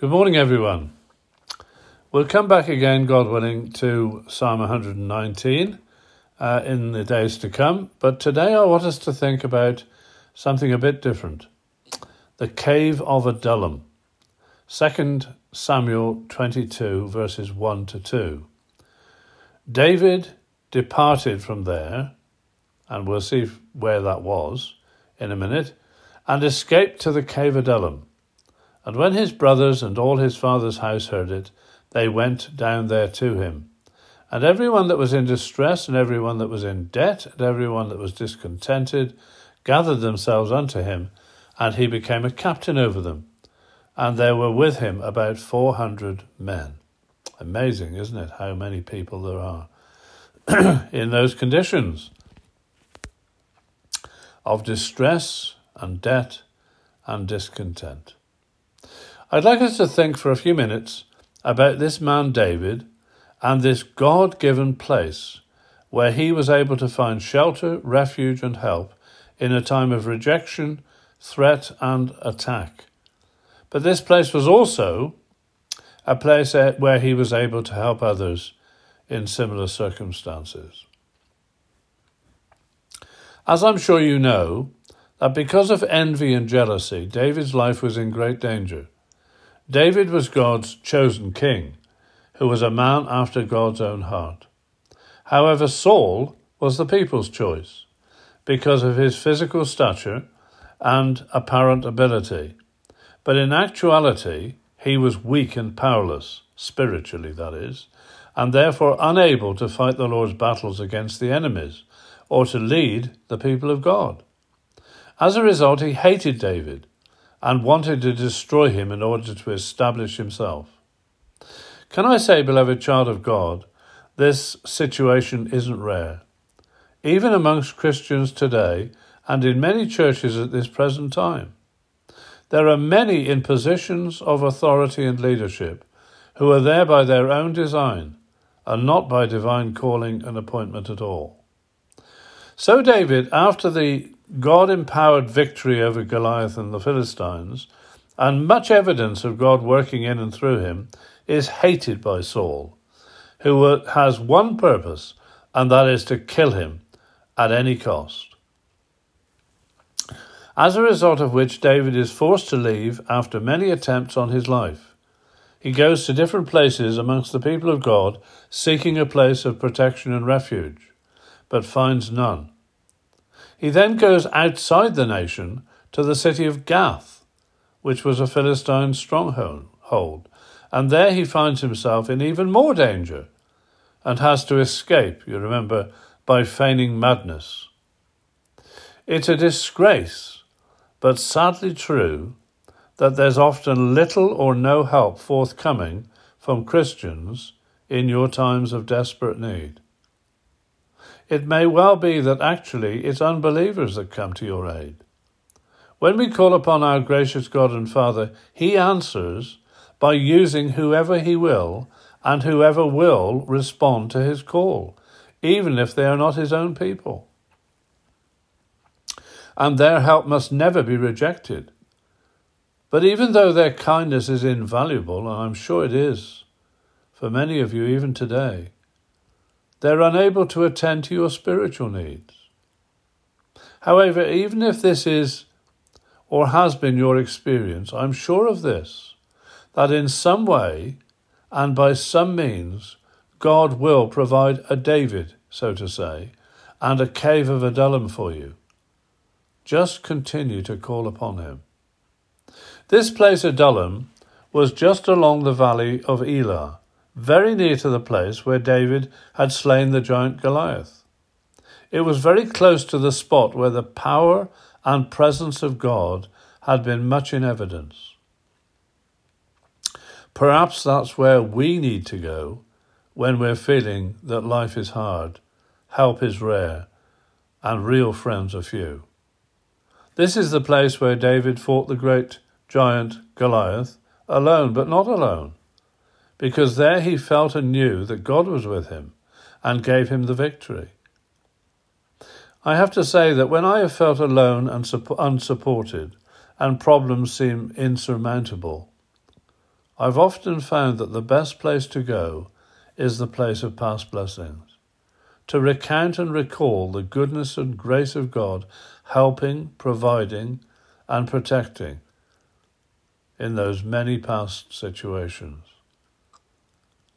Good morning, everyone. We'll come back again, God willing, to Psalm 119 uh, in the days to come, but today I want us to think about something a bit different the cave of Adullam. 2 Samuel 22, verses 1 to 2. David departed from there, and we'll see where that was in a minute, and escaped to the cave of Adullam. And when his brothers and all his father's house heard it, they went down there to him. And everyone that was in distress, and everyone that was in debt, and everyone that was discontented, gathered themselves unto him, and he became a captain over them. And there were with him about four hundred men. Amazing, isn't it, how many people there are in those conditions of distress and debt and discontent. I'd like us to think for a few minutes about this man David and this God given place where he was able to find shelter, refuge, and help in a time of rejection, threat, and attack. But this place was also a place eh, where he was able to help others in similar circumstances. As I'm sure you know, that because of envy and jealousy, David's life was in great danger. David was God's chosen king, who was a man after God's own heart. However, Saul was the people's choice because of his physical stature and apparent ability. But in actuality, he was weak and powerless, spiritually that is, and therefore unable to fight the Lord's battles against the enemies or to lead the people of God. As a result, he hated David and wanted to destroy him in order to establish himself. Can I say, beloved child of God, this situation isn't rare. Even amongst Christians today and in many churches at this present time. There are many in positions of authority and leadership who are there by their own design and not by divine calling and appointment at all. So, David, after the God empowered victory over Goliath and the Philistines, and much evidence of God working in and through him, is hated by Saul, who has one purpose, and that is to kill him at any cost. As a result of which, David is forced to leave after many attempts on his life. He goes to different places amongst the people of God, seeking a place of protection and refuge, but finds none. He then goes outside the nation to the city of Gath, which was a Philistine stronghold, and there he finds himself in even more danger and has to escape, you remember, by feigning madness. It's a disgrace, but sadly true, that there's often little or no help forthcoming from Christians in your times of desperate need. It may well be that actually it's unbelievers that come to your aid. When we call upon our gracious God and Father, He answers by using whoever He will, and whoever will respond to His call, even if they are not His own people. And their help must never be rejected. But even though their kindness is invaluable, and I'm sure it is for many of you even today, they're unable to attend to your spiritual needs. However, even if this is or has been your experience, I'm sure of this that in some way and by some means, God will provide a David, so to say, and a cave of Adullam for you. Just continue to call upon him. This place, Adullam, was just along the valley of Elah, very near to the place where David had slain the giant Goliath. It was very close to the spot where the power and presence of God had been much in evidence. Perhaps that's where we need to go when we're feeling that life is hard, help is rare, and real friends are few. This is the place where David fought the great giant Goliath alone, but not alone because there he felt and knew that God was with him and gave him the victory. I have to say that when I have felt alone and unsupported and problems seem insurmountable, I've often found that the best place to go is the place of past blessings, to recount and recall the goodness and grace of God helping, providing, and protecting in those many past situations.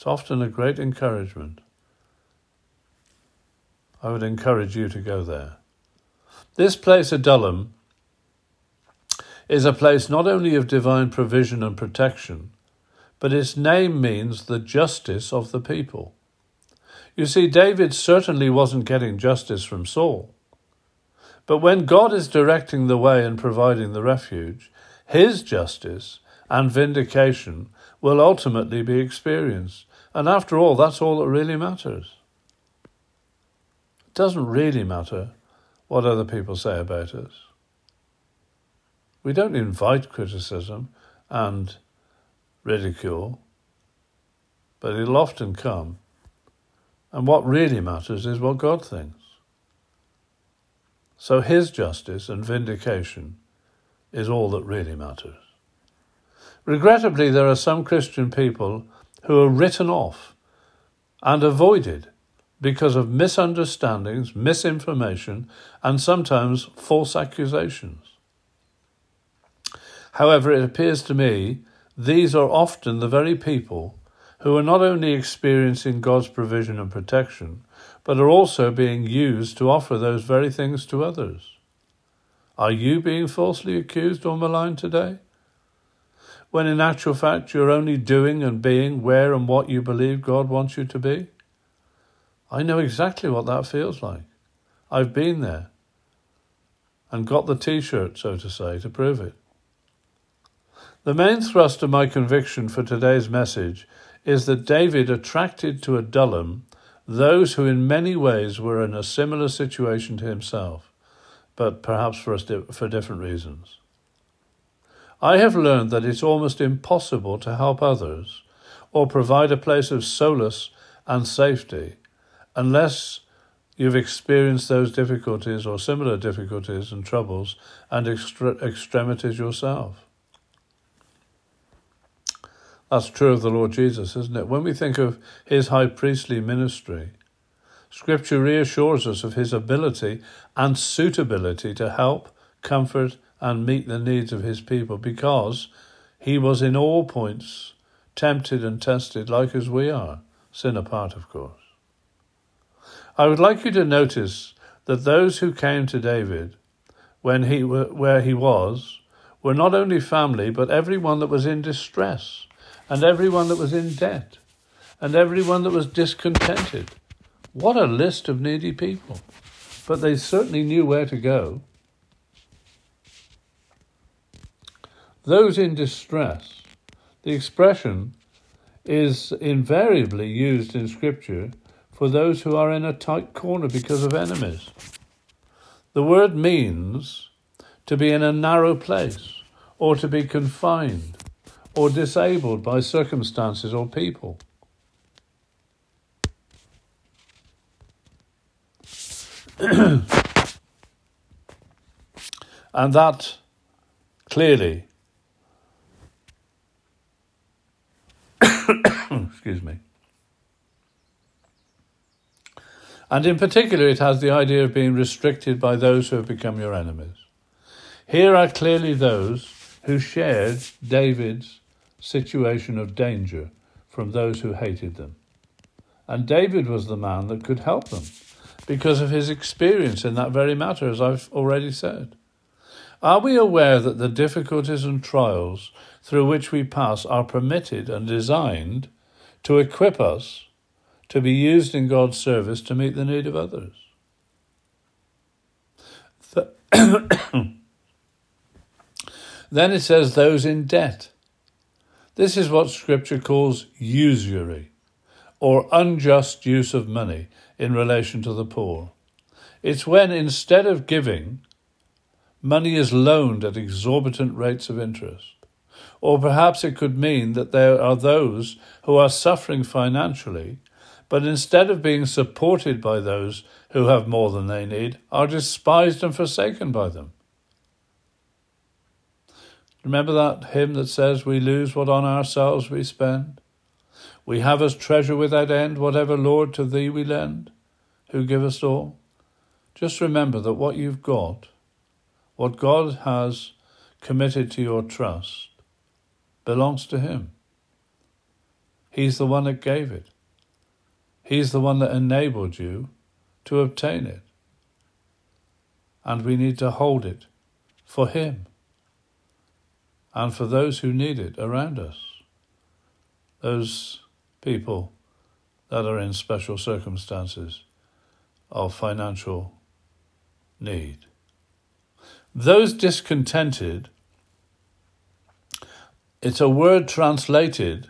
It's often a great encouragement. I would encourage you to go there. This place, Adullam, is a place not only of divine provision and protection, but its name means the justice of the people. You see, David certainly wasn't getting justice from Saul. But when God is directing the way and providing the refuge, his justice and vindication will ultimately be experienced. And after all, that's all that really matters. It doesn't really matter what other people say about us. We don't invite criticism and ridicule, but it'll often come. And what really matters is what God thinks. So his justice and vindication is all that really matters. Regrettably, there are some Christian people who are written off and avoided because of misunderstandings, misinformation, and sometimes false accusations. However, it appears to me these are often the very people who are not only experiencing God's provision and protection, but are also being used to offer those very things to others. Are you being falsely accused or maligned today? When in actual fact you're only doing and being where and what you believe God wants you to be? I know exactly what that feels like. I've been there and got the t shirt, so to say, to prove it. The main thrust of my conviction for today's message is that David attracted to Adullam those who in many ways were in a similar situation to himself, but perhaps for, for different reasons. I have learned that it's almost impossible to help others or provide a place of solace and safety unless you've experienced those difficulties or similar difficulties and troubles and extre- extremities yourself. That's true of the Lord Jesus, isn't it? When we think of his high priestly ministry, Scripture reassures us of his ability and suitability to help, comfort, and meet the needs of his people because he was in all points tempted and tested like as we are, sin apart, of course. I would like you to notice that those who came to David when he where he was were not only family but everyone that was in distress and everyone that was in debt and everyone that was discontented. What a list of needy people. But they certainly knew where to go. Those in distress, the expression is invariably used in Scripture for those who are in a tight corner because of enemies. The word means to be in a narrow place or to be confined or disabled by circumstances or people. and that clearly excuse me and in particular it has the idea of being restricted by those who have become your enemies here are clearly those who shared David's situation of danger from those who hated them. And David was the man that could help them because of his experience in that very matter, as I've already said. Are we aware that the difficulties and trials through which we pass are permitted and designed to equip us to be used in God's service to meet the need of others? then it says those in debt. This is what Scripture calls usury, or unjust use of money in relation to the poor. It's when instead of giving, money is loaned at exorbitant rates of interest. Or perhaps it could mean that there are those who are suffering financially, but instead of being supported by those who have more than they need, are despised and forsaken by them. Remember that hymn that says, We lose what on ourselves we spend? We have as treasure without end whatever, Lord, to thee we lend, who givest all. Just remember that what you've got, what God has committed to your trust, belongs to Him. He's the one that gave it. He's the one that enabled you to obtain it. And we need to hold it for Him and for those who need it around us. Those people that are in special circumstances of financial need. Those discontented, it's a word translated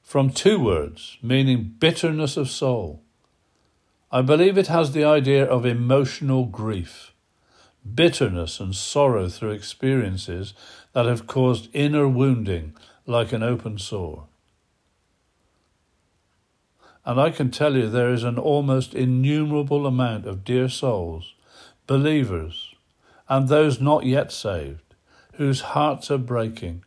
from two words meaning bitterness of soul. I believe it has the idea of emotional grief, bitterness and sorrow through experiences that have caused inner wounding like an open sore. And I can tell you there is an almost innumerable amount of dear souls, believers, and those not yet saved, whose hearts are breaking,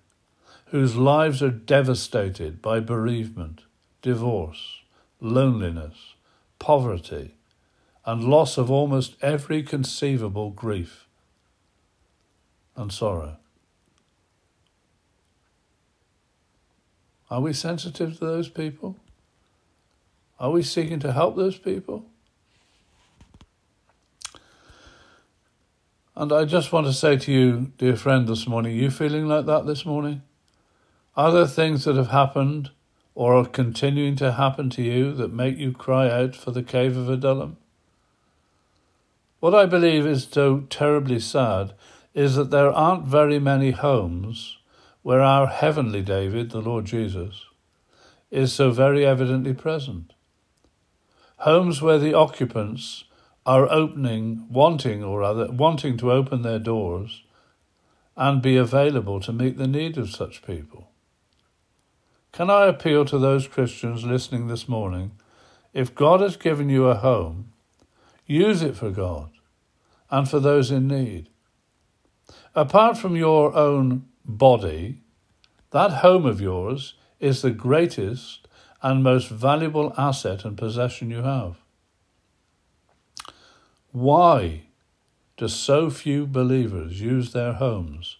whose lives are devastated by bereavement, divorce, loneliness, poverty, and loss of almost every conceivable grief and sorrow. Are we sensitive to those people? Are we seeking to help those people? And I just want to say to you, dear friend, this morning, you feeling like that this morning? Are there things that have happened or are continuing to happen to you that make you cry out for the cave of Adullam? What I believe is so terribly sad is that there aren't very many homes where our heavenly David, the Lord Jesus, is so very evidently present homes where the occupants are opening, wanting or other, wanting to open their doors and be available to meet the need of such people. Can I appeal to those Christians listening this morning? If God has given you a home, use it for God and for those in need. Apart from your own body, that home of yours is the greatest and most valuable asset and possession you have. Why do so few believers use their homes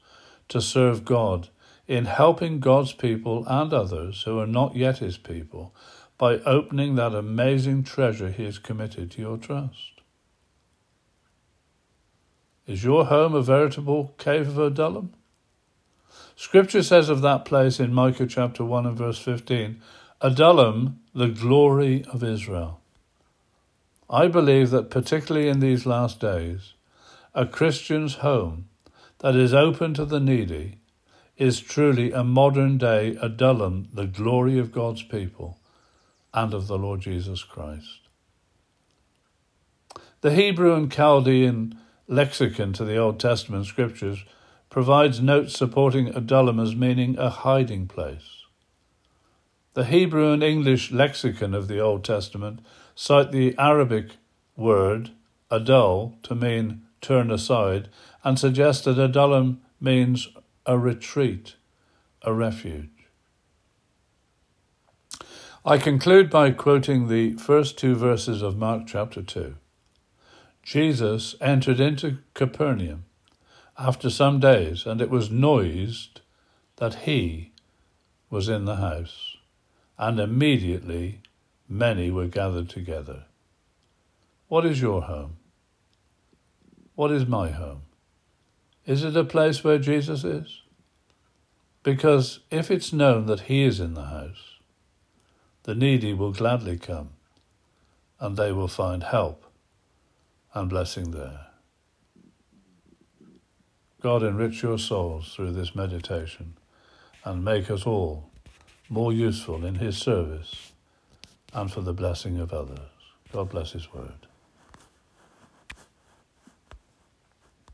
to serve God in helping God's people and others who are not yet His people by opening that amazing treasure He has committed to your trust? Is your home a veritable cave of Adullam? Scripture says of that place in Micah chapter 1 and verse 15 Adullam, the glory of Israel. I believe that particularly in these last days, a Christian's home that is open to the needy is truly a modern day Adullam, the glory of God's people and of the Lord Jesus Christ. The Hebrew and Chaldean lexicon to the Old Testament scriptures provides notes supporting Adullam as meaning a hiding place. The Hebrew and English lexicon of the Old Testament cite the Arabic word adul to mean turn aside and suggest that adullam means a retreat, a refuge. I conclude by quoting the first two verses of Mark chapter 2. Jesus entered into Capernaum after some days, and it was noised that he was in the house and immediately many were gathered together. What is your home? What is my home? Is it a place where Jesus is? Because if it's known that He is in the house, the needy will gladly come and they will find help and blessing there. God enrich your souls through this meditation and make us all more useful in his service and for the blessing of others. God bless his word.